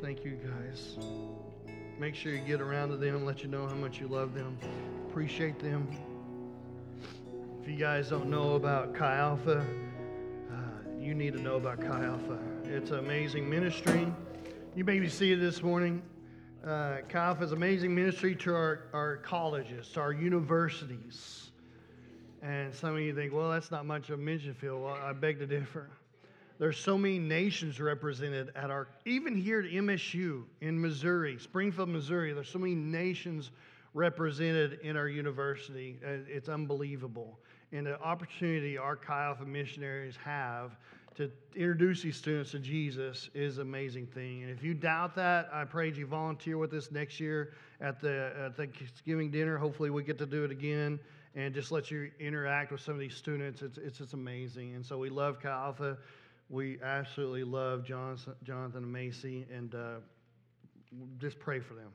Thank you, guys. Make sure you get around to them, let you know how much you love them, appreciate them. If you guys don't know about Chi Alpha, uh, you need to know about Chi Alpha. It's an amazing ministry. You maybe see it this morning. Uh, Chi Alpha is amazing ministry to our, our colleges, to our universities. And some of you think, well, that's not much of a mission field. Well, I beg to differ. There's so many nations represented at our, even here at MSU in Missouri, Springfield, Missouri, there's so many nations represented in our university. Uh, it's unbelievable. And the opportunity our Chi Alpha missionaries have to introduce these students to Jesus is an amazing thing. And if you doubt that, I pray you volunteer with us next year at the at Thanksgiving dinner. Hopefully, we get to do it again and just let you interact with some of these students. It's, it's just amazing. And so we love Chi Alpha we absolutely love Jonathan, Jonathan and Macy, and uh, just pray for them.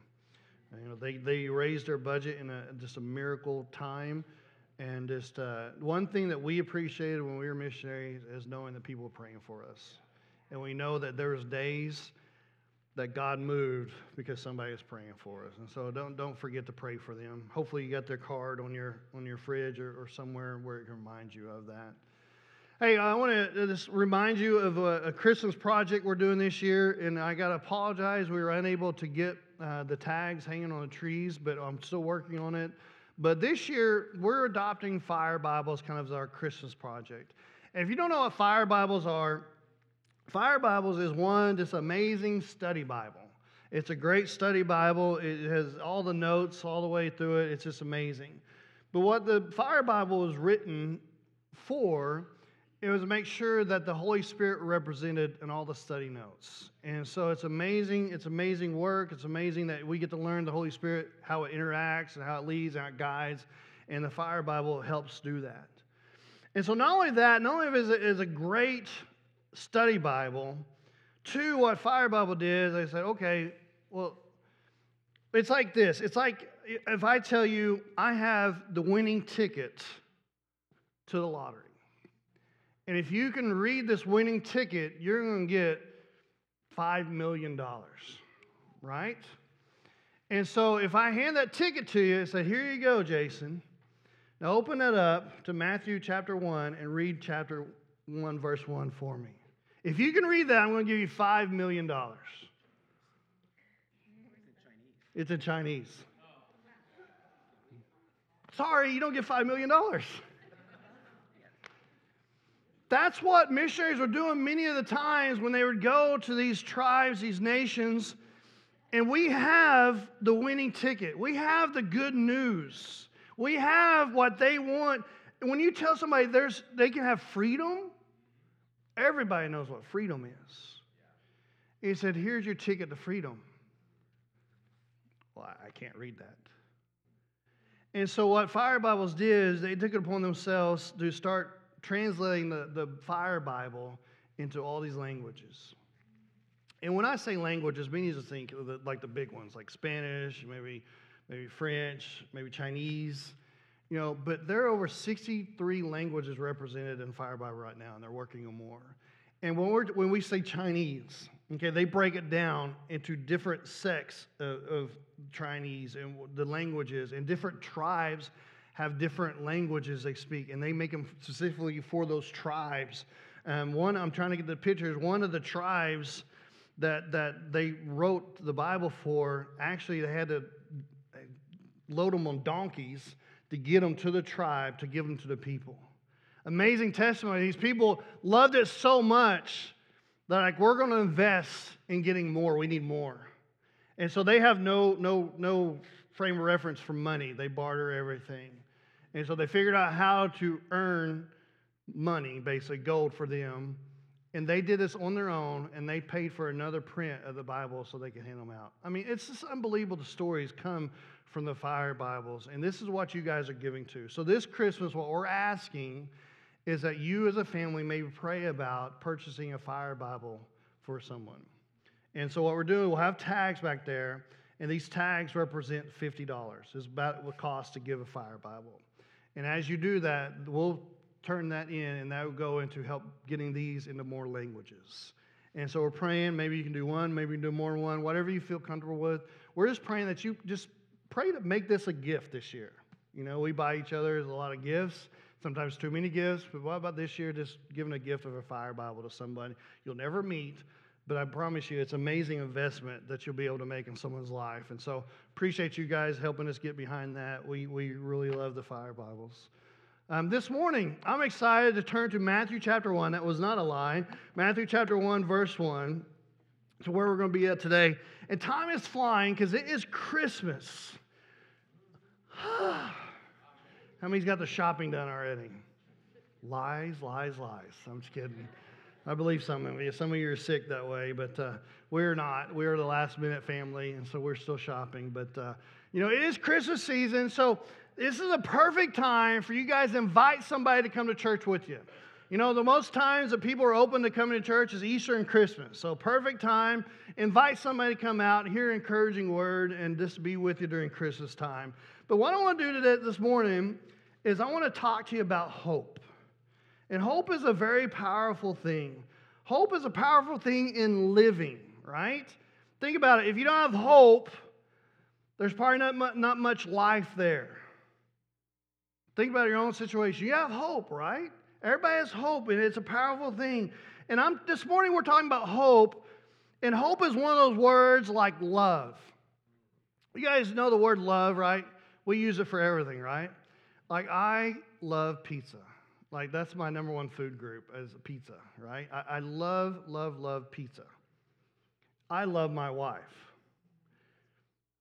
You know, they, they raised their budget in a, just a miracle time. And just uh, one thing that we appreciated when we were missionaries is knowing that people were praying for us. And we know that there was days that God moved because somebody was praying for us. And so don't, don't forget to pray for them. Hopefully you got their card on your, on your fridge or, or somewhere where it can remind you of that. Hey, I want to just remind you of a, a, Christmas project we're doing this year, and I got to apologize. We were unable to get uh, the tags hanging on the trees, but I'm still working on it. But this year, we're adopting Fire Bibles kind of as our Christmas project. And if you don't know what Fire Bibles are, Fire Bibles is one, this amazing study Bible. It's a great study Bible. It has all the notes all the way through it. It's just amazing. But what the Fire Bible is written for it was to make sure that the Holy Spirit represented in all the study notes. And so it's amazing. It's amazing work. It's amazing that we get to learn the Holy Spirit, how it interacts and how it leads and how it guides. And the Fire Bible helps do that. And so not only that, not only is it is a great study Bible, two, what Fire Bible did they said, okay, well, it's like this. It's like if I tell you I have the winning ticket to the lottery. And if you can read this winning ticket, you're going to get $5 million, right? And so if I hand that ticket to you and say, Here you go, Jason, now open it up to Matthew chapter 1 and read chapter 1, verse 1 for me. If you can read that, I'm going to give you $5 million. It's in Chinese. Sorry, you don't get $5 million. That's what missionaries were doing many of the times when they would go to these tribes, these nations, and we have the winning ticket. We have the good news. We have what they want. When you tell somebody there's they can have freedom, everybody knows what freedom is. He said, Here's your ticket to freedom. Well, I can't read that. And so, what Fire Bibles did is they took it upon themselves to start translating the, the Fire Bible into all these languages. And when I say languages, we need to think the, like the big ones, like Spanish, maybe, maybe French, maybe Chinese. You know, but there are over 63 languages represented in Fire Bible right now, and they're working on more. And when, we're, when we say Chinese, okay, they break it down into different sects of, of Chinese and the languages, and different tribes have different languages they speak, and they make them specifically for those tribes. Um, one, I'm trying to get the pictures. One of the tribes that that they wrote the Bible for, actually, they had to load them on donkeys to get them to the tribe to give them to the people. Amazing testimony. These people loved it so much that like we're going to invest in getting more. We need more, and so they have no no no frame of reference for money. They barter everything. And so they figured out how to earn money, basically gold for them. And they did this on their own, and they paid for another print of the Bible so they could hand them out. I mean, it's just unbelievable the stories come from the fire Bibles. And this is what you guys are giving to. So this Christmas, what we're asking is that you as a family may pray about purchasing a fire Bible for someone. And so what we're doing, we'll have tags back there, and these tags represent $50. It's about what it costs to give a fire Bible. And as you do that, we'll turn that in, and that will go into help getting these into more languages. And so we're praying. Maybe you can do one, maybe you can do more than one, whatever you feel comfortable with. We're just praying that you just pray to make this a gift this year. You know, we buy each other a lot of gifts, sometimes too many gifts, but what about this year just giving a gift of a fire Bible to somebody you'll never meet, but I promise you it's amazing investment that you'll be able to make in someone's life. And so appreciate you guys helping us get behind that. We, we really love the fire Bibles. Um, this morning, I'm excited to turn to Matthew chapter 1. That was not a lie. Matthew chapter 1, verse 1, to where we're going to be at today. And time is flying because it is Christmas. How many's got the shopping done already? Lies, lies, lies. I'm just kidding. I believe some of you. Some of you are sick that way, but uh, we're not. We're the last minute family, and so we're still shopping. But, uh, you know, it is Christmas season, so this is a perfect time for you guys to invite somebody to come to church with you. You know, the most times that people are open to coming to church is Easter and Christmas. So, perfect time. Invite somebody to come out, hear encouraging word, and just be with you during Christmas time. But what I want to do today, this morning is I want to talk to you about hope. And hope is a very powerful thing. Hope is a powerful thing in living, right? Think about it. If you don't have hope, there's probably not, not much life there. Think about your own situation. You have hope, right? Everybody has hope, and it's a powerful thing. And I'm this morning we're talking about hope, and hope is one of those words like love. You guys know the word love, right? We use it for everything, right? Like I love pizza. Like that's my number one food group is pizza, right? I, I love, love, love pizza. I love my wife.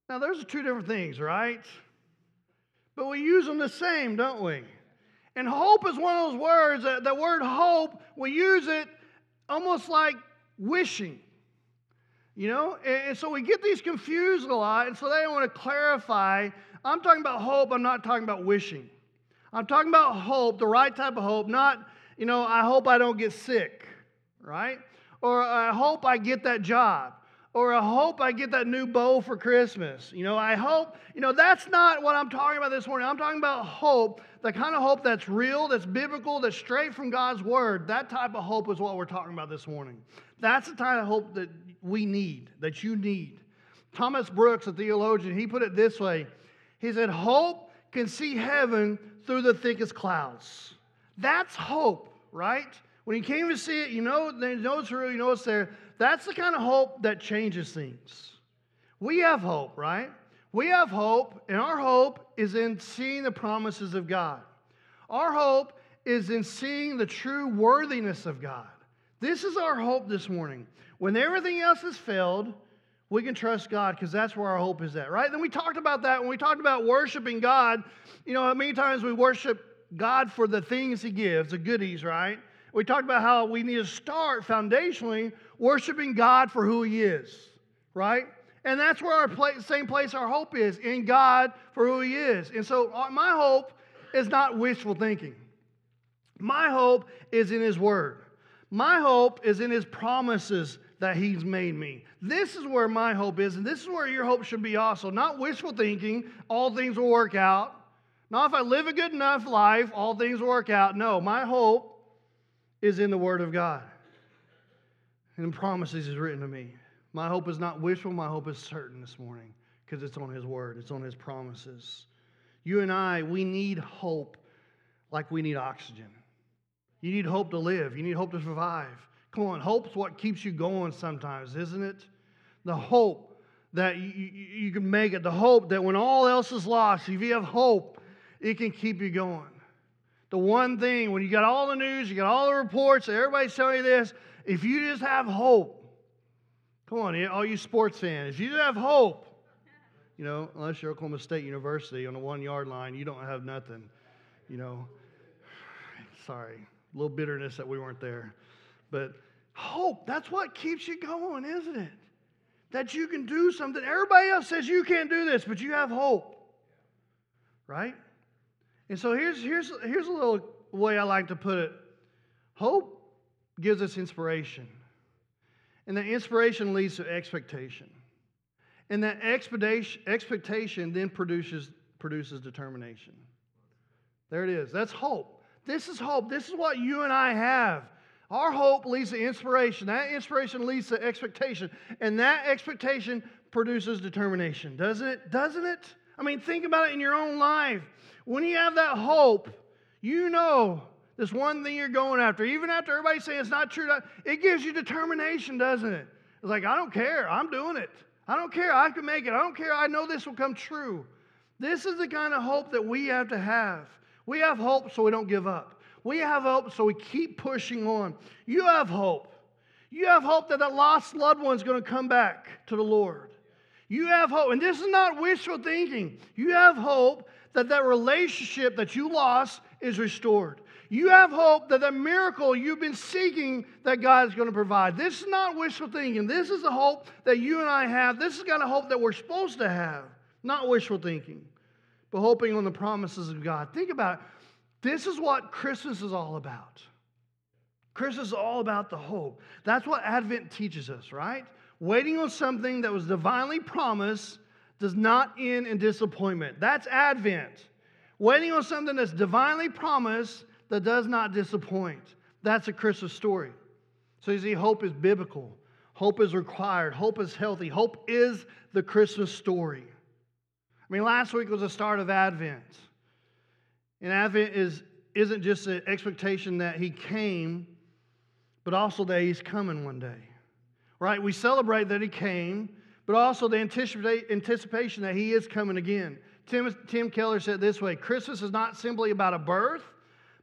Now, those are two different things, right? but we use them the same, don't we? And hope is one of those words, that, the word hope, we use it almost like wishing. You know? And so we get these confused a lot, and so they want to clarify. I'm talking about hope, I'm not talking about wishing. I'm talking about hope, the right type of hope, not, you know, I hope I don't get sick, right? Or I hope I get that job or I hope I get that new bow for Christmas. You know, I hope, you know, that's not what I'm talking about this morning. I'm talking about hope, the kind of hope that's real, that's biblical, that's straight from God's word. That type of hope is what we're talking about this morning. That's the type of hope that we need, that you need. Thomas Brooks, a theologian, he put it this way He said, Hope can see heaven through the thickest clouds. That's hope, right? When you came to see it, you know, you know it's real, you know it's there. That's the kind of hope that changes things. We have hope, right? We have hope, and our hope is in seeing the promises of God. Our hope is in seeing the true worthiness of God. This is our hope this morning. When everything else has failed, we can trust God because that's where our hope is at, right? Then we talked about that when we talked about worshiping God. You know, many times we worship God for the things He gives, the goodies, right? We talked about how we need to start foundationally worshiping God for who He is, right? And that's where our place, same place our hope is in God for who He is. And so uh, my hope is not wishful thinking. My hope is in His Word. My hope is in His promises that He's made me. This is where my hope is, and this is where your hope should be also. Not wishful thinking, all things will work out. Not if I live a good enough life, all things will work out. No, my hope is in the Word of God and promises is written to me. My hope is not wishful, my hope is certain this morning because it's on His Word, it's on His promises. You and I, we need hope like we need oxygen. You need hope to live, you need hope to survive. Come on, hope's what keeps you going sometimes, isn't it? The hope that you, you, you can make it, the hope that when all else is lost, if you have hope, it can keep you going. The one thing, when you got all the news, you got all the reports, everybody's telling you this, if you just have hope, come on, all you sports fans, if you just have hope, you know, unless you're Oklahoma State University on the one yard line, you don't have nothing, you know. Sorry, a little bitterness that we weren't there. But hope, that's what keeps you going, isn't it? That you can do something. Everybody else says you can't do this, but you have hope, right? And so here's, here's, here's a little way I like to put it hope gives us inspiration. And that inspiration leads to expectation. And that expectation then produces, produces determination. There it is. That's hope. This is hope. This is what you and I have. Our hope leads to inspiration. That inspiration leads to expectation. And that expectation produces determination, doesn't it? Doesn't it? I mean, think about it in your own life. When you have that hope, you know this one thing you're going after, even after everybody saying it's not true, it gives you determination, doesn't it? It's like, I don't care. I'm doing it. I don't care. I can make it. I don't care. I know this will come true. This is the kind of hope that we have to have. We have hope so we don't give up. We have hope so we keep pushing on. You have hope. You have hope that that lost loved one is going to come back to the Lord. You have hope. And this is not wishful thinking. You have hope that that relationship that you lost is restored. You have hope that the miracle you've been seeking that God is going to provide. This is not wishful thinking. This is the hope that you and I have. This is the kind of hope that we're supposed to have, not wishful thinking, but hoping on the promises of God. Think about it. This is what Christmas is all about. Christmas is all about the hope. That's what Advent teaches us, right? Waiting on something that was divinely promised does not end in disappointment. That's Advent. Waiting on something that's divinely promised that does not disappoint. That's a Christmas story. So you see, hope is biblical, hope is required, hope is healthy, hope is the Christmas story. I mean, last week was the start of Advent. And Advent is, isn't just an expectation that He came, but also that He's coming one day. Right? We celebrate that He came, but also the anticipation that He is coming again. Tim, Tim Keller said this way Christmas is not simply about a birth,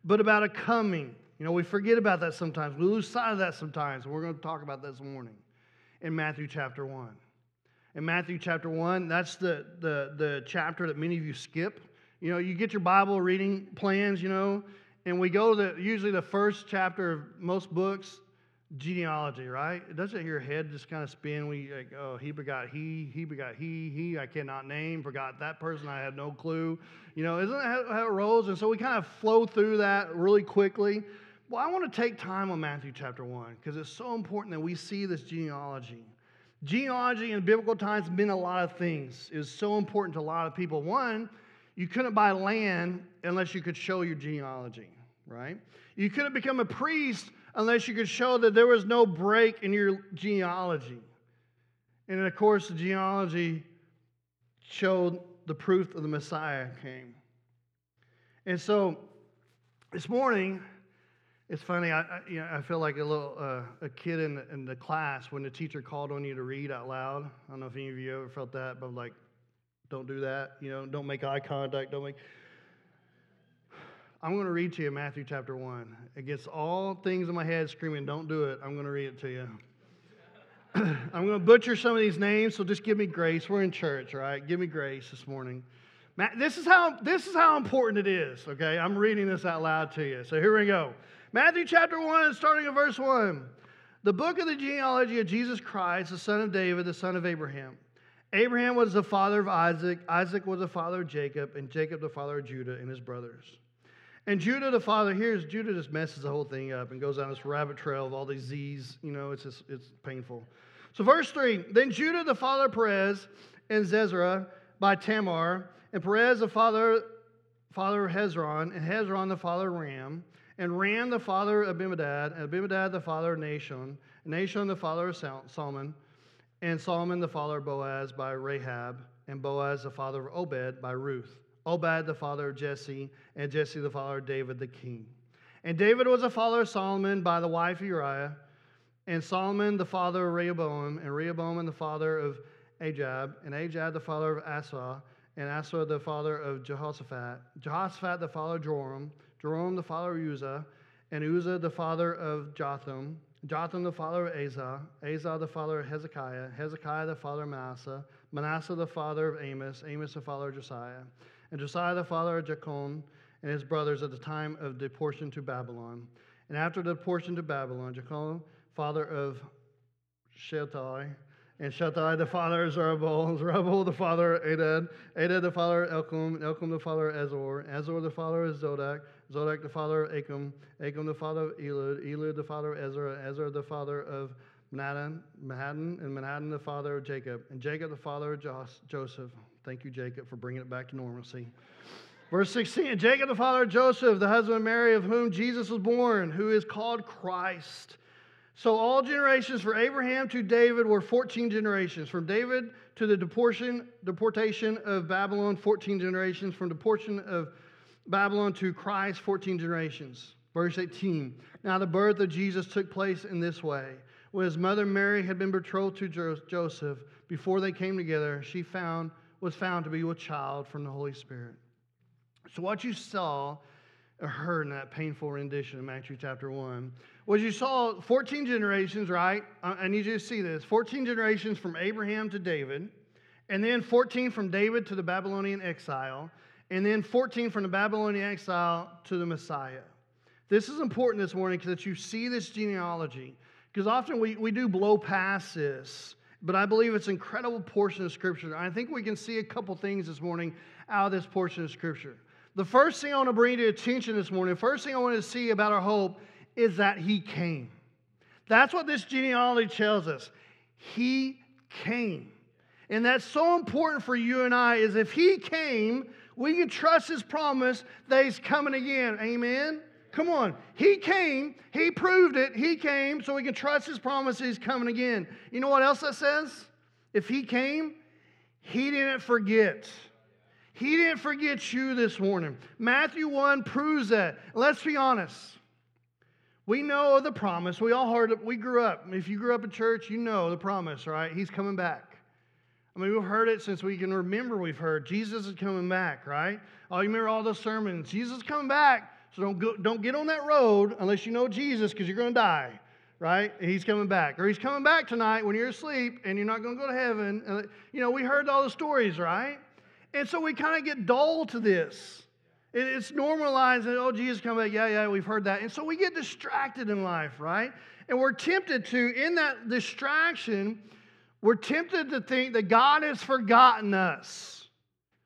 but about a coming. You know, we forget about that sometimes. We lose sight of that sometimes. We're going to talk about this morning in Matthew chapter 1. In Matthew chapter 1, that's the, the, the chapter that many of you skip. You know, you get your Bible reading plans, you know, and we go to usually the first chapter of most books genealogy, right? Doesn't your head just kind of spin? We like, oh, he begot he, he begot he, he I cannot name, forgot that person, I had no clue. You know, isn't that how it rolls? And so we kind of flow through that really quickly. Well, I want to take time on Matthew chapter 1 because it's so important that we see this genealogy. Genealogy in biblical times meant a lot of things. It was so important to a lot of people. One, you couldn't buy land unless you could show your genealogy, right? You couldn't become a priest unless you could show that there was no break in your genealogy. And of course, the genealogy showed the proof of the Messiah came. And so this morning, it's funny. I, I, you know, I feel like a little uh, a kid in in the class when the teacher called on you to read out loud. I don't know if any of you ever felt that, but like, don't do that. You know, don't make eye contact. Don't make. I'm going to read to you Matthew chapter 1. Against all things in my head screaming, don't do it, I'm going to read it to you. I'm going to butcher some of these names, so just give me grace. We're in church, right? Give me grace this morning. This is how, this is how important it is, okay? I'm reading this out loud to you. So here we go. Matthew chapter 1, starting at verse 1. The book of the genealogy of Jesus Christ, the son of David, the son of Abraham. Abraham was the father of Isaac, Isaac was the father of Jacob, and Jacob the father of Judah and his brothers. And Judah, the father, here's Judah just messes the whole thing up and goes down this rabbit trail of all these Z's. You know, it's just, it's painful. So, verse 3 Then Judah, the father of Perez and Zerah by Tamar, and Perez, the father, father of Hezron, and Hezron, the father of Ram, and Ram, the father of Abinadab, and Abinadab, the father of Nahshon, and Nahshon, the father of Solomon, and Solomon, the father of Boaz by Rahab, and Boaz, the father of Obed by Ruth. Obed the father of Jesse, and Jesse the father of David the king. And David was a father of Solomon by the wife of Uriah, and Solomon the father of Rehoboam, and Rehoboam the father of Ajab, and Ajab the father of Asa, and Asa the father of Jehoshaphat, Jehoshaphat the father of Joram, Joram the father of Uzzah, and Uzzah the father of Jotham, Jotham the father of Asa, Asa the father of Hezekiah, Hezekiah the father of Manasseh, Manasseh the father of Amos, Amos the father of Josiah, and Josiah the father of Jechon and his brothers at the time of deportation to Babylon. And after deportation to Babylon, Jechon, father of Shealtiel, and Shealtiel the father of Zerubbabel, Zerubbabel the father of Adad, Adad the father of Elkum, Elkum the father of Azor, Azor the father of Zadok, Zadok the father of Achim, Achim the father of Elud, Elud the father of Ezra, Ezra the father of Manhattan, Manhattan, and Manhattan the father of Jacob, and Jacob the father of Joseph. Thank you, Jacob, for bringing it back to normalcy. Verse 16 Jacob, the father of Joseph, the husband of Mary, of whom Jesus was born, who is called Christ. So all generations for Abraham to David were 14 generations. From David to the deportation, deportation of Babylon, 14 generations. From deportation of Babylon to Christ, 14 generations. Verse 18 Now the birth of Jesus took place in this way. When his mother Mary had been betrothed to Joseph, before they came together, she found, was found to be with child from the Holy Spirit. So, what you saw uh, or heard in that painful rendition of Matthew chapter 1 was you saw 14 generations, right? I need you to see this 14 generations from Abraham to David, and then 14 from David to the Babylonian exile, and then 14 from the Babylonian exile to the Messiah. This is important this morning because you see this genealogy. Because often we, we do blow past this, but I believe it's an incredible portion of Scripture. I think we can see a couple things this morning out of this portion of Scripture. The first thing I want to bring to attention this morning, first thing I want to see about our hope is that He came. That's what this genealogy tells us. He came. And that's so important for you and I is if he came, we can trust his promise that he's coming again. Amen. Come on. He came, he proved it, he came, so we can trust his promise he's coming again. You know what else that says? If he came, he didn't forget. He didn't forget you this morning. Matthew 1 proves that. Let's be honest. We know the promise. We all heard it. We grew up. If you grew up in church, you know the promise, right? He's coming back. I mean, we've heard it since we can remember we've heard Jesus is coming back, right? Oh, you remember all those sermons. Jesus is coming back. So don't, go, don't get on that road unless you know Jesus because you're going to die, right? He's coming back. Or he's coming back tonight when you're asleep and you're not going to go to heaven. You know, we heard all the stories, right? And so we kind of get dull to this. It's normalized that, oh, Jesus coming back. Yeah, yeah, we've heard that. And so we get distracted in life, right? And we're tempted to, in that distraction, we're tempted to think that God has forgotten us.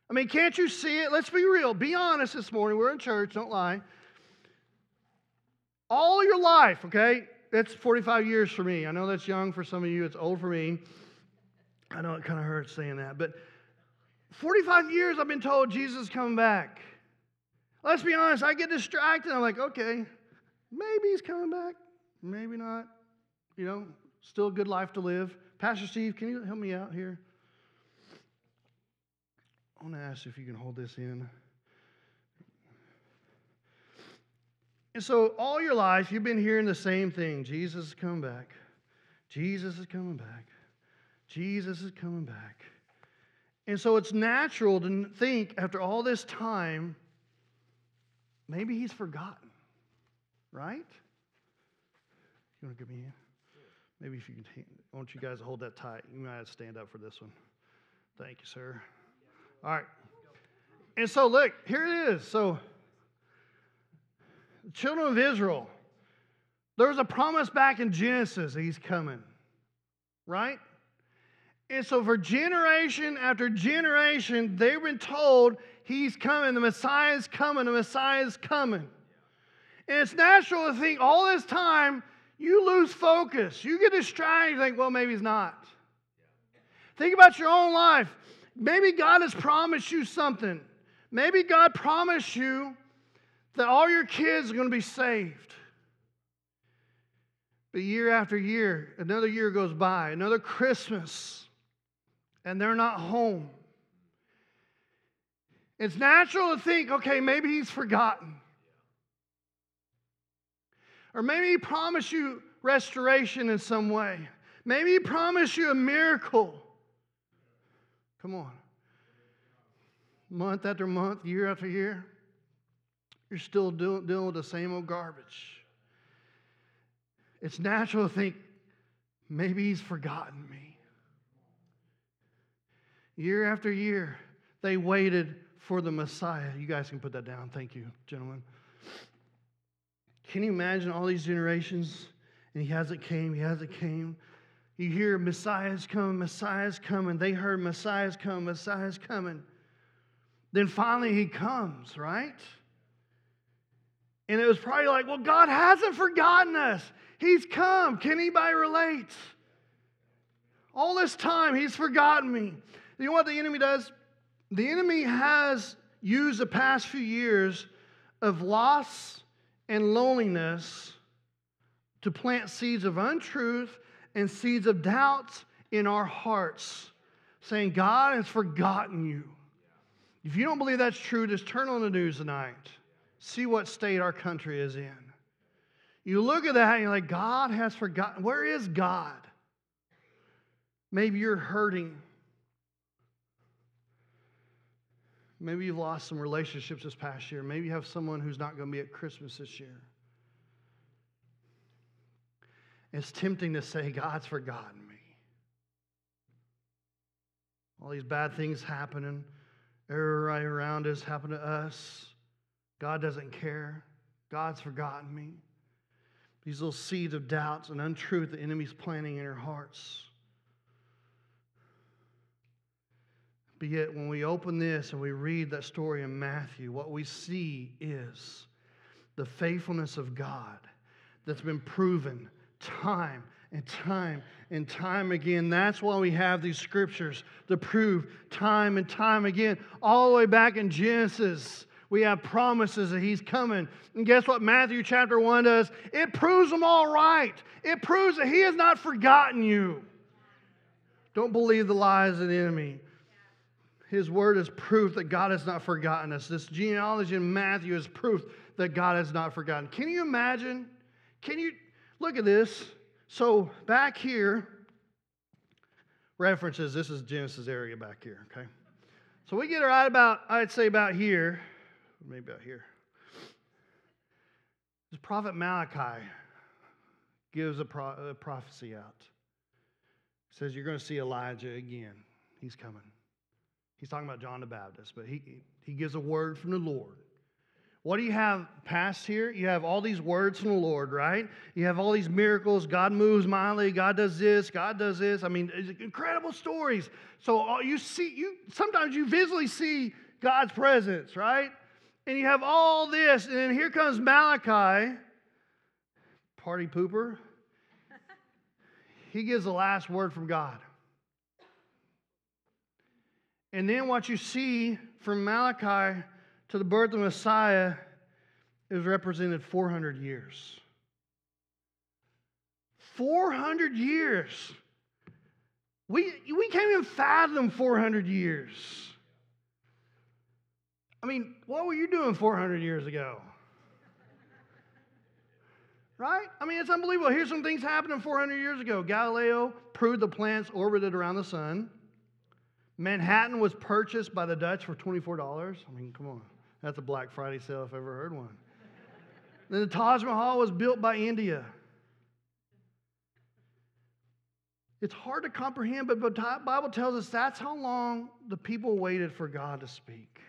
I mean, can't you see it? Let's be real. Be honest this morning. We're in church, don't lie all your life, okay? That's 45 years for me. I know that's young for some of you, it's old for me. I know it kind of hurts saying that, but 45 years I've been told Jesus coming back. Let's be honest, I get distracted. I'm like, okay, maybe he's coming back, maybe not. You know, still a good life to live. Pastor Steve, can you help me out here? I want to ask if you can hold this in. And so, all your life, you've been hearing the same thing Jesus is coming back. Jesus is coming back. Jesus is coming back. And so, it's natural to think after all this time, maybe he's forgotten, right? You want to give me a hand? Maybe if you can, I want you guys to hold that tight. You might have to stand up for this one. Thank you, sir. All right. And so, look, here it is. So, the children of Israel, there was a promise back in Genesis he's coming, right? And so, for generation after generation, they've been told he's coming, the Messiah is coming, the Messiah is coming. And it's natural to think all this time you lose focus. You get distracted, you think, well, maybe he's not. Think about your own life. Maybe God has promised you something. Maybe God promised you that all your kids are going to be saved. But year after year, another year goes by, another Christmas, and they're not home. It's natural to think, okay, maybe he's forgotten. Or maybe he promised you restoration in some way. Maybe he promised you a miracle. Come on. Month after month, year after year. You're still dealing with the same old garbage. It's natural to think, maybe he's forgotten me. Year after year, they waited for the Messiah. You guys can put that down. Thank you, gentlemen. Can you imagine all these generations? And he hasn't came, he hasn't came. You hear Messiah's coming, Messiah's coming. They heard Messiah's coming, Messiah's coming. Then finally he comes, right? And it was probably like, well, God hasn't forgotten us. He's come. Can anybody relate? All this time, He's forgotten me. You know what the enemy does? The enemy has used the past few years of loss and loneliness to plant seeds of untruth and seeds of doubts in our hearts, saying, God has forgotten you. If you don't believe that's true, just turn on the news tonight. See what state our country is in. You look at that and you're like, God has forgotten. Where is God? Maybe you're hurting. Maybe you've lost some relationships this past year. Maybe you have someone who's not going to be at Christmas this year. It's tempting to say, God's forgotten me. All these bad things happening, everybody around us happen to us. God doesn't care. God's forgotten me. These little seeds of doubts and untruth the enemy's planting in our hearts. But yet, when we open this and we read that story in Matthew, what we see is the faithfulness of God that's been proven time and time and time again. That's why we have these scriptures to prove time and time again. All the way back in Genesis, we have promises that He's coming. And guess what Matthew chapter 1 does? It proves them all right. It proves that He has not forgotten you. Don't believe the lies of the enemy. His word is proof that God has not forgotten us. This genealogy in Matthew is proof that God has not forgotten. Can you imagine? Can you look at this? So back here, references, this is Genesis area back here, okay? So we get right about, I'd say about here, maybe about here. The prophet Malachi gives a, pro- a prophecy out. He says, You're going to see Elijah again. He's coming. He's talking about John the Baptist, but he, he gives a word from the Lord. What do you have past here? You have all these words from the Lord, right? You have all these miracles. God moves mightily. God does this. God does this. I mean, incredible stories. So uh, you see, you sometimes you visually see God's presence, right? And you have all this, and then here comes Malachi, party pooper. He gives the last word from God. And then what you see from Malachi to the birth of Messiah is represented 400 years. 400 years. We, we can't even fathom 400 years. I mean, what were you doing 400 years ago? Right? I mean, it's unbelievable. Here's some things happening 400 years ago. Galileo proved the planets orbited around the sun. Manhattan was purchased by the Dutch for $24. I mean, come on. That's a Black Friday sale if I've ever heard one. then the Taj Mahal was built by India. It's hard to comprehend, but the Bible tells us that's how long the people waited for God to speak.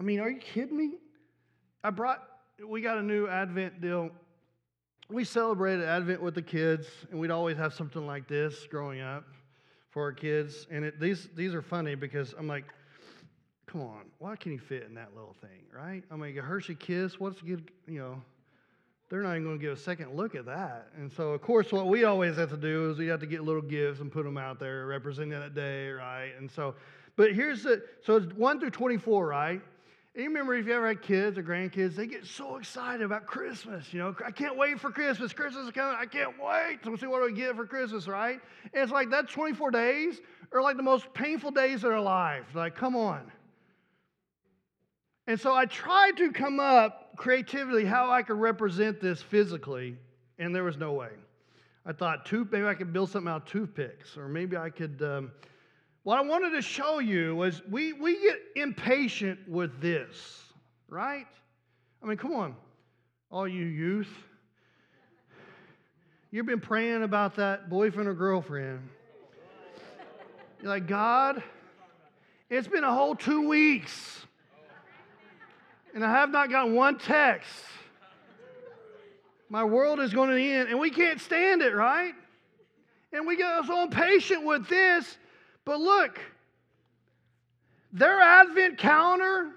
I mean, are you kidding me? I brought, we got a new Advent deal we celebrated Advent with the kids, and we'd always have something like this growing up for our kids. And it, these, these are funny because I'm like, come on, why can you fit in that little thing, right? I mean, a Hershey Kiss, what's good, you know, they're not even going to give a second look at that. And so, of course, what we always have to do is we have to get little gifts and put them out there representing that day, right? And so, but here's the, so it's 1 through 24, right? You remember if you ever had kids or grandkids, they get so excited about Christmas. You know, I can't wait for Christmas. Christmas is coming. I can't wait to see what I get for Christmas, right? And it's like that 24 days are like the most painful days of their life. Like, come on. And so I tried to come up creatively how I could represent this physically, and there was no way. I thought, maybe I could build something out of toothpicks, or maybe I could. Um, what I wanted to show you was we, we get impatient with this, right? I mean, come on, all you youth. You've been praying about that boyfriend or girlfriend. You're like, God, it's been a whole two weeks, and I have not gotten one text. My world is going to end, and we can't stand it, right? And we get so impatient with this but look, their Advent calendar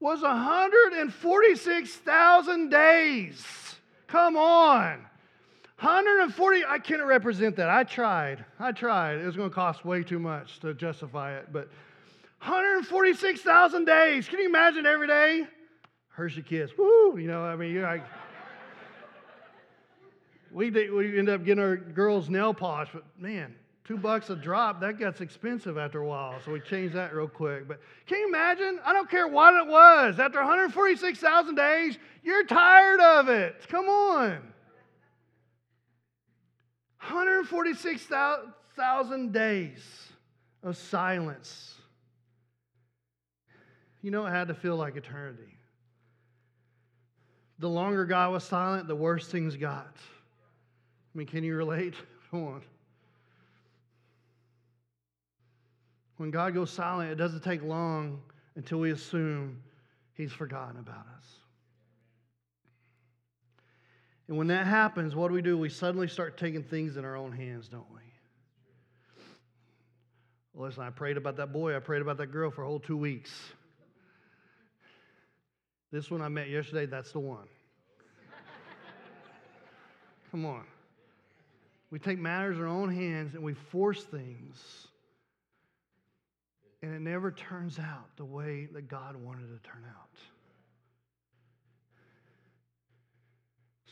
was 146,000 days. Come on. 140, I can't represent that. I tried. I tried. It was going to cost way too much to justify it. But 146,000 days. Can you imagine every day? Hershey Kiss. Woo! You know, I mean, you're like, we, we end up getting our girls nail polish, but man, two bucks a drop, that gets expensive after a while. So we changed that real quick. But can you imagine? I don't care what it was. After 146,000 days, you're tired of it. Come on. 146,000 days of silence. You know, it had to feel like eternity. The longer God was silent, the worse things got. I mean, can you relate? Come on. When God goes silent, it doesn't take long until we assume He's forgotten about us. And when that happens, what do we do? We suddenly start taking things in our own hands, don't we? Listen, I prayed about that boy. I prayed about that girl for a whole two weeks. This one I met yesterday, that's the one. Come on. We take matters in our own hands and we force things. And it never turns out the way that God wanted it to turn out.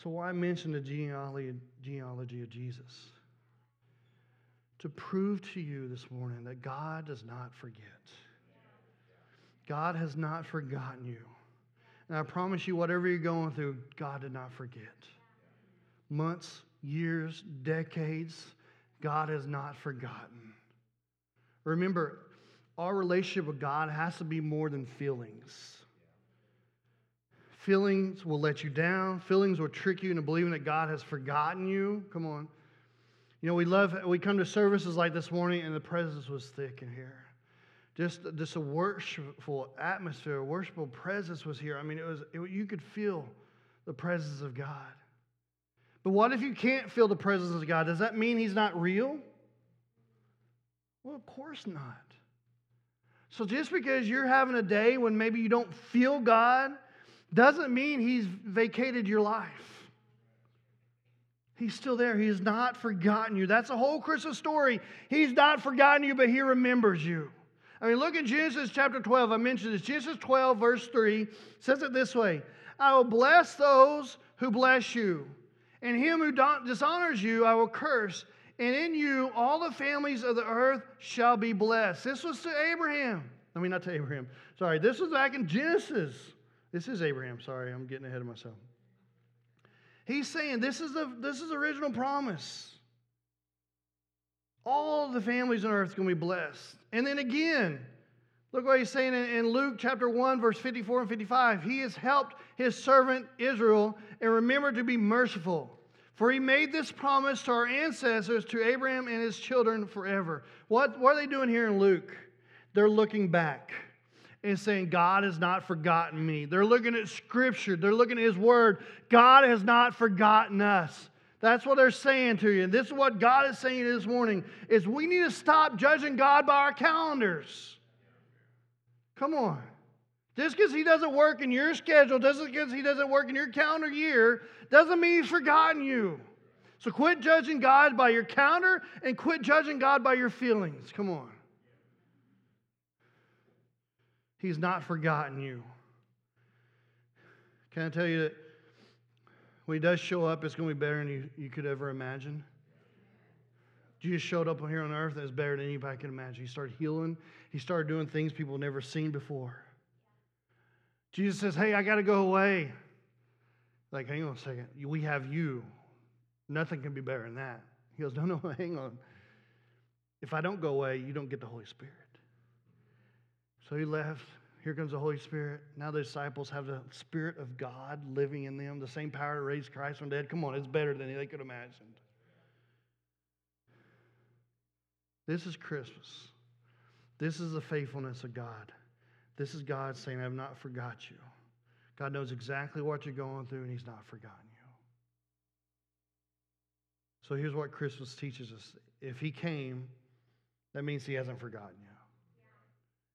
So, why mention the genealogy, genealogy of Jesus? To prove to you this morning that God does not forget. God has not forgotten you. And I promise you, whatever you're going through, God did not forget. Months, years, decades, God has not forgotten. Remember, our relationship with God has to be more than feelings. Feelings will let you down. Feelings will trick you into believing that God has forgotten you. Come on. You know, we love, we come to services like this morning and the presence was thick in here. Just, just a worshipful atmosphere, a worshipful presence was here. I mean, it was, it, you could feel the presence of God. But what if you can't feel the presence of God? Does that mean He's not real? Well, of course not. So just because you're having a day when maybe you don't feel God doesn't mean He's vacated your life. He's still there. He has not forgotten you. That's the whole Christmas story. He's not forgotten you, but He remembers you. I mean, look in Genesis chapter 12. I mentioned this. Genesis 12, verse 3 says it this way I will bless those who bless you and him who dishonors you, I will curse. And in you, all the families of the earth shall be blessed. This was to Abraham. I mean, not to Abraham. Sorry, this was back in Genesis. This is Abraham. Sorry, I'm getting ahead of myself. He's saying this is the this is the original promise. All the families on earth are going to be blessed. And then again, look what he's saying in, in Luke chapter 1, verse 54 and 55. He has helped his servant Israel and remember to be merciful. For he made this promise to our ancestors, to Abraham and his children forever. What, what are they doing here in Luke? They're looking back and saying, God has not forgotten me. They're looking at Scripture, they're looking at His Word. God has not forgotten us. That's what they're saying to you. And this is what God is saying this morning is we need to stop judging God by our calendars. Come on. Just because he doesn't work in your schedule, doesn't because he doesn't work in your calendar year, doesn't mean he's forgotten you. So quit judging God by your calendar and quit judging God by your feelings. Come on. He's not forgotten you. Can I tell you that when he does show up, it's going to be better than you, you could ever imagine? Jesus showed up here on earth as better than anybody could imagine. He started healing, he started doing things people never seen before. Jesus says, Hey, I got to go away. Like, hang on a second. We have you. Nothing can be better than that. He goes, No, no, hang on. If I don't go away, you don't get the Holy Spirit. So he left. Here comes the Holy Spirit. Now the disciples have the Spirit of God living in them, the same power to raise Christ from the dead. Come on, it's better than they could imagine. This is Christmas. This is the faithfulness of God. This is God saying, I have not forgot you. God knows exactly what you're going through, and He's not forgotten you. So here's what Christmas teaches us if He came, that means He hasn't forgotten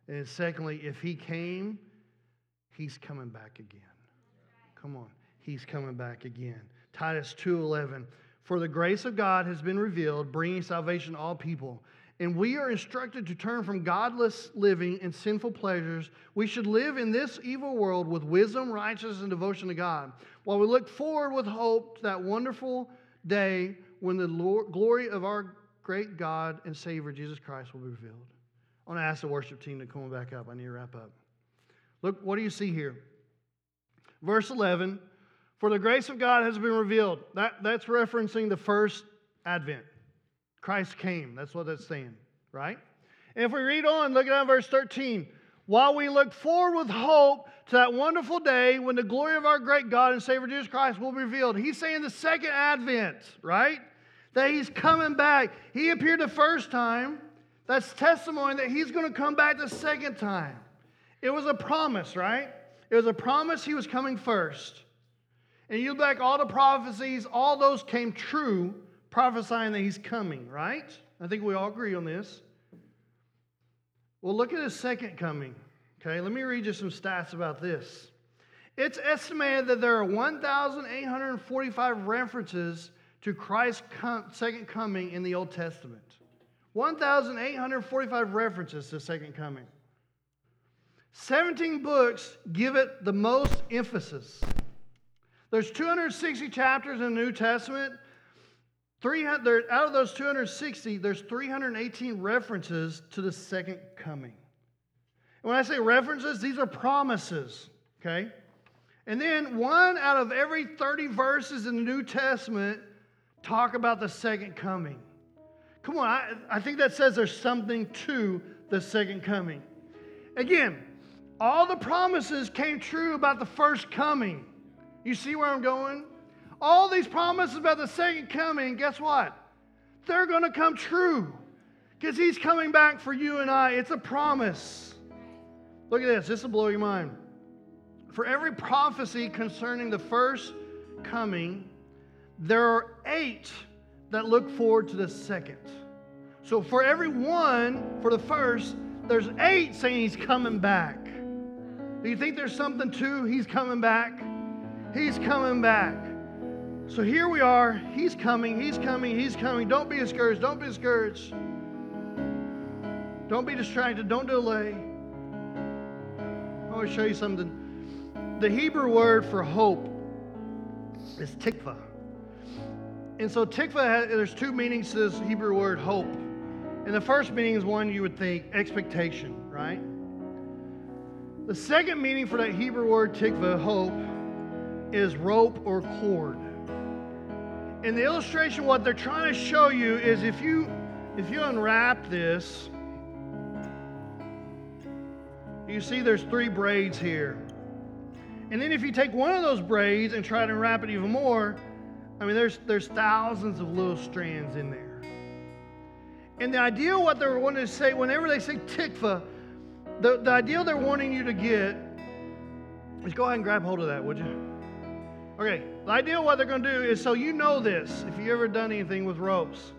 you. And secondly, if He came, He's coming back again. Come on. He's coming back again. Titus 2:11 For the grace of God has been revealed, bringing salvation to all people. And we are instructed to turn from godless living and sinful pleasures. We should live in this evil world with wisdom, righteousness, and devotion to God, while we look forward with hope to that wonderful day when the Lord, glory of our great God and Savior Jesus Christ will be revealed. I want to ask the worship team to come back up. I need to wrap up. Look, what do you see here? Verse 11 For the grace of God has been revealed. That, that's referencing the first advent. Christ came. That's what that's saying, right? And if we read on, look at verse 13. While we look forward with hope to that wonderful day when the glory of our great God and Savior Jesus Christ will be revealed. He's saying the second advent, right? That he's coming back. He appeared the first time. That's testimony that he's going to come back the second time. It was a promise, right? It was a promise he was coming first. And you look back, all the prophecies, all those came true, prophesying that he's coming, right? I think we all agree on this. Well, look at his second coming. Okay, let me read you some stats about this. It's estimated that there are 1,845 references to Christ's second coming in the Old Testament. 1,845 references to second coming. 17 books give it the most emphasis. There's 260 chapters in the New Testament. 300, out of those 260, there's 318 references to the second coming. And when I say references, these are promises, okay? And then one out of every 30 verses in the New Testament talk about the second coming. Come on, I, I think that says there's something to the second coming. Again, all the promises came true about the first coming. You see where I'm going? All these promises about the second coming, guess what? They're going to come true because he's coming back for you and I. It's a promise. Look at this, this will blow your mind. For every prophecy concerning the first coming, there are eight that look forward to the second. So for every one, for the first, there's eight saying he's coming back. Do you think there's something to he's coming back? He's coming back. So here we are. He's coming. He's coming. He's coming. Don't be discouraged. Don't be discouraged. Don't be distracted. Don't delay. I want to show you something. The Hebrew word for hope is tikva. And so tikva, there's two meanings to this Hebrew word hope. And the first meaning is one you would think expectation, right? The second meaning for that Hebrew word tikva, hope, is rope or cord. In the illustration, what they're trying to show you is if you if you unwrap this, you see there's three braids here. And then if you take one of those braids and try to unwrap it even more, I mean there's there's thousands of little strands in there. And the idea what they're wanting to say, whenever they say tikva, the, the idea they're wanting you to get is go ahead and grab hold of that, would you? Okay, the idea what they're going to do is so you know this, if you ever done anything with ropes,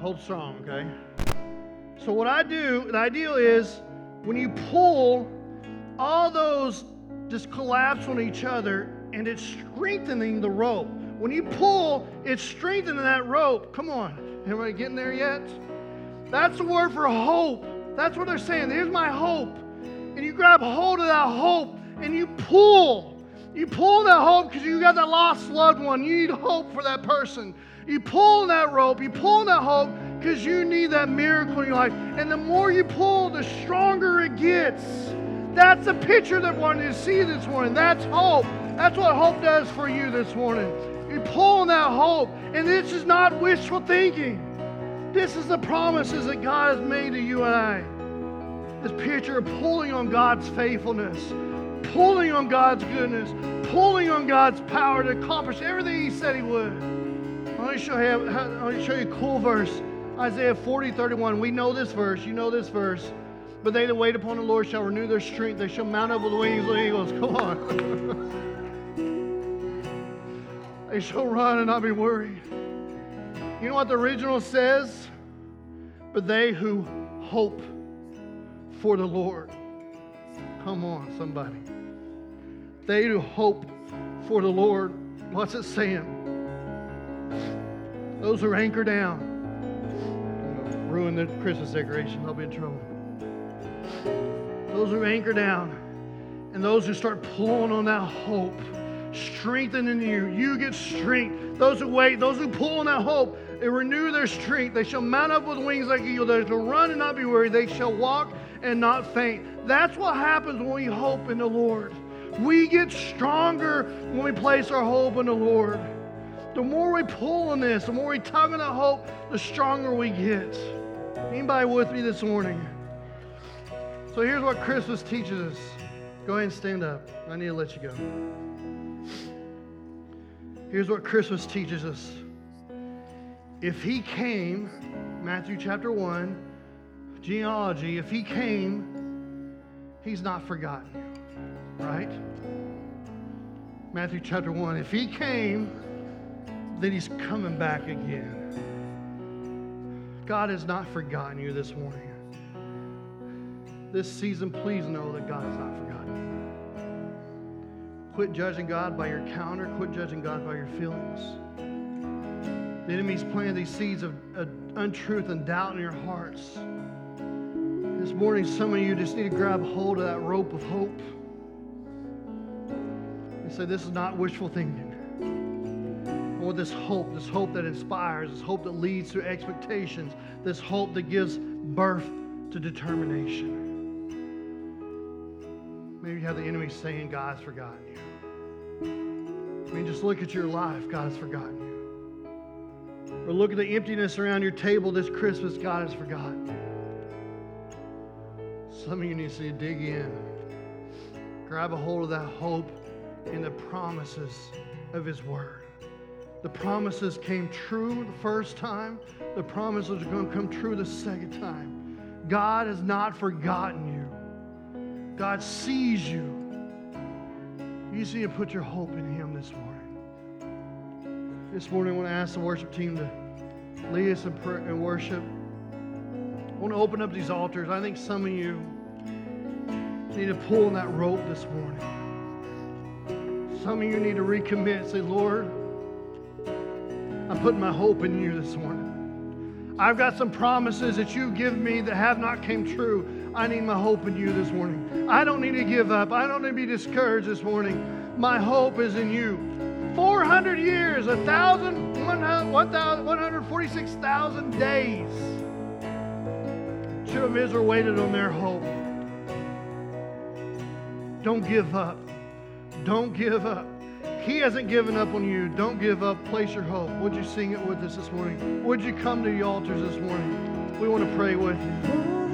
hold strong, okay? So what I do, the ideal is when you pull, all those just collapse on each other and it's strengthening the rope. When you pull, it's strengthening that rope. Come on, everybody getting there yet? That's the word for hope. That's what they're saying. Here's my hope. And you grab hold of that hope and you pull. You pull that hope because you got that lost loved one. You need hope for that person. You pull that rope, you pull that hope because you need that miracle in your life. And the more you pull, the stronger it gets. That's the picture that I wanted to see this morning. That's hope. That's what hope does for you this morning. You pull on that hope. And this is not wishful thinking. This is the promises that God has made to you and I. This picture of pulling on God's faithfulness, pulling on God's goodness, pulling on God's power to accomplish everything He said He would. Want to show you, show you a cool verse. Isaiah 40, 31. We know this verse. You know this verse. But they that wait upon the Lord shall renew their strength. They shall mount up with wings of eagles. Come on. they shall run and not be worried. You know what the original says? But they who hope for the Lord. Come on, somebody. They who hope for the Lord. What's it saying? those who anchor down. Ruin the Christmas decoration, they'll be in trouble. Those who anchor down and those who start pulling on that hope, strengthening you. You get strength. Those who wait, those who pull on that hope, they renew their strength. They shall mount up with wings like eagles. They shall run and not be weary. They shall walk and not faint. That's what happens when we hope in the Lord. We get stronger when we place our hope in the Lord. The more we pull on this, the more we tug on that hope, the stronger we get. Anybody with me this morning? So here's what Christmas teaches us. Go ahead and stand up. I need to let you go. Here's what Christmas teaches us. If he came, Matthew chapter 1, genealogy, if he came, he's not forgotten you, right? Matthew chapter 1, if he came, then he's coming back again. God has not forgotten you this morning. This season, please know that God has not forgotten you. Quit judging God by your calendar, quit judging God by your feelings. The enemy's planting these seeds of, of untruth and doubt in your hearts. This morning, some of you just need to grab hold of that rope of hope and say, This is not wishful thinking. Or this hope, this hope that inspires, this hope that leads to expectations, this hope that gives birth to determination. Maybe you have the enemy saying, God's forgotten you. I mean, just look at your life, God's forgotten you. Or look at the emptiness around your table this Christmas, God has forgotten you. Some of you need to dig in. Grab a hold of that hope in the promises of His Word. The promises came true the first time, the promises are going to come true the second time. God has not forgotten you, God sees you. You see to put your hope in Him this morning. This morning, I want to ask the worship team to lead us in, prayer, and worship. I want to open up these altars. I think some of you need to pull on that rope this morning. Some of you need to recommit. Say, Lord, I'm putting my hope in you this morning. I've got some promises that you give me that have not came true. I need my hope in you this morning. I don't need to give up. I don't need to be discouraged this morning. My hope is in you. 400 years, 146,000 days. Children of Israel waited on their hope. Don't give up. Don't give up. He hasn't given up on you. Don't give up. Place your hope. Would you sing it with us this morning? Would you come to the altars this morning? We want to pray with you.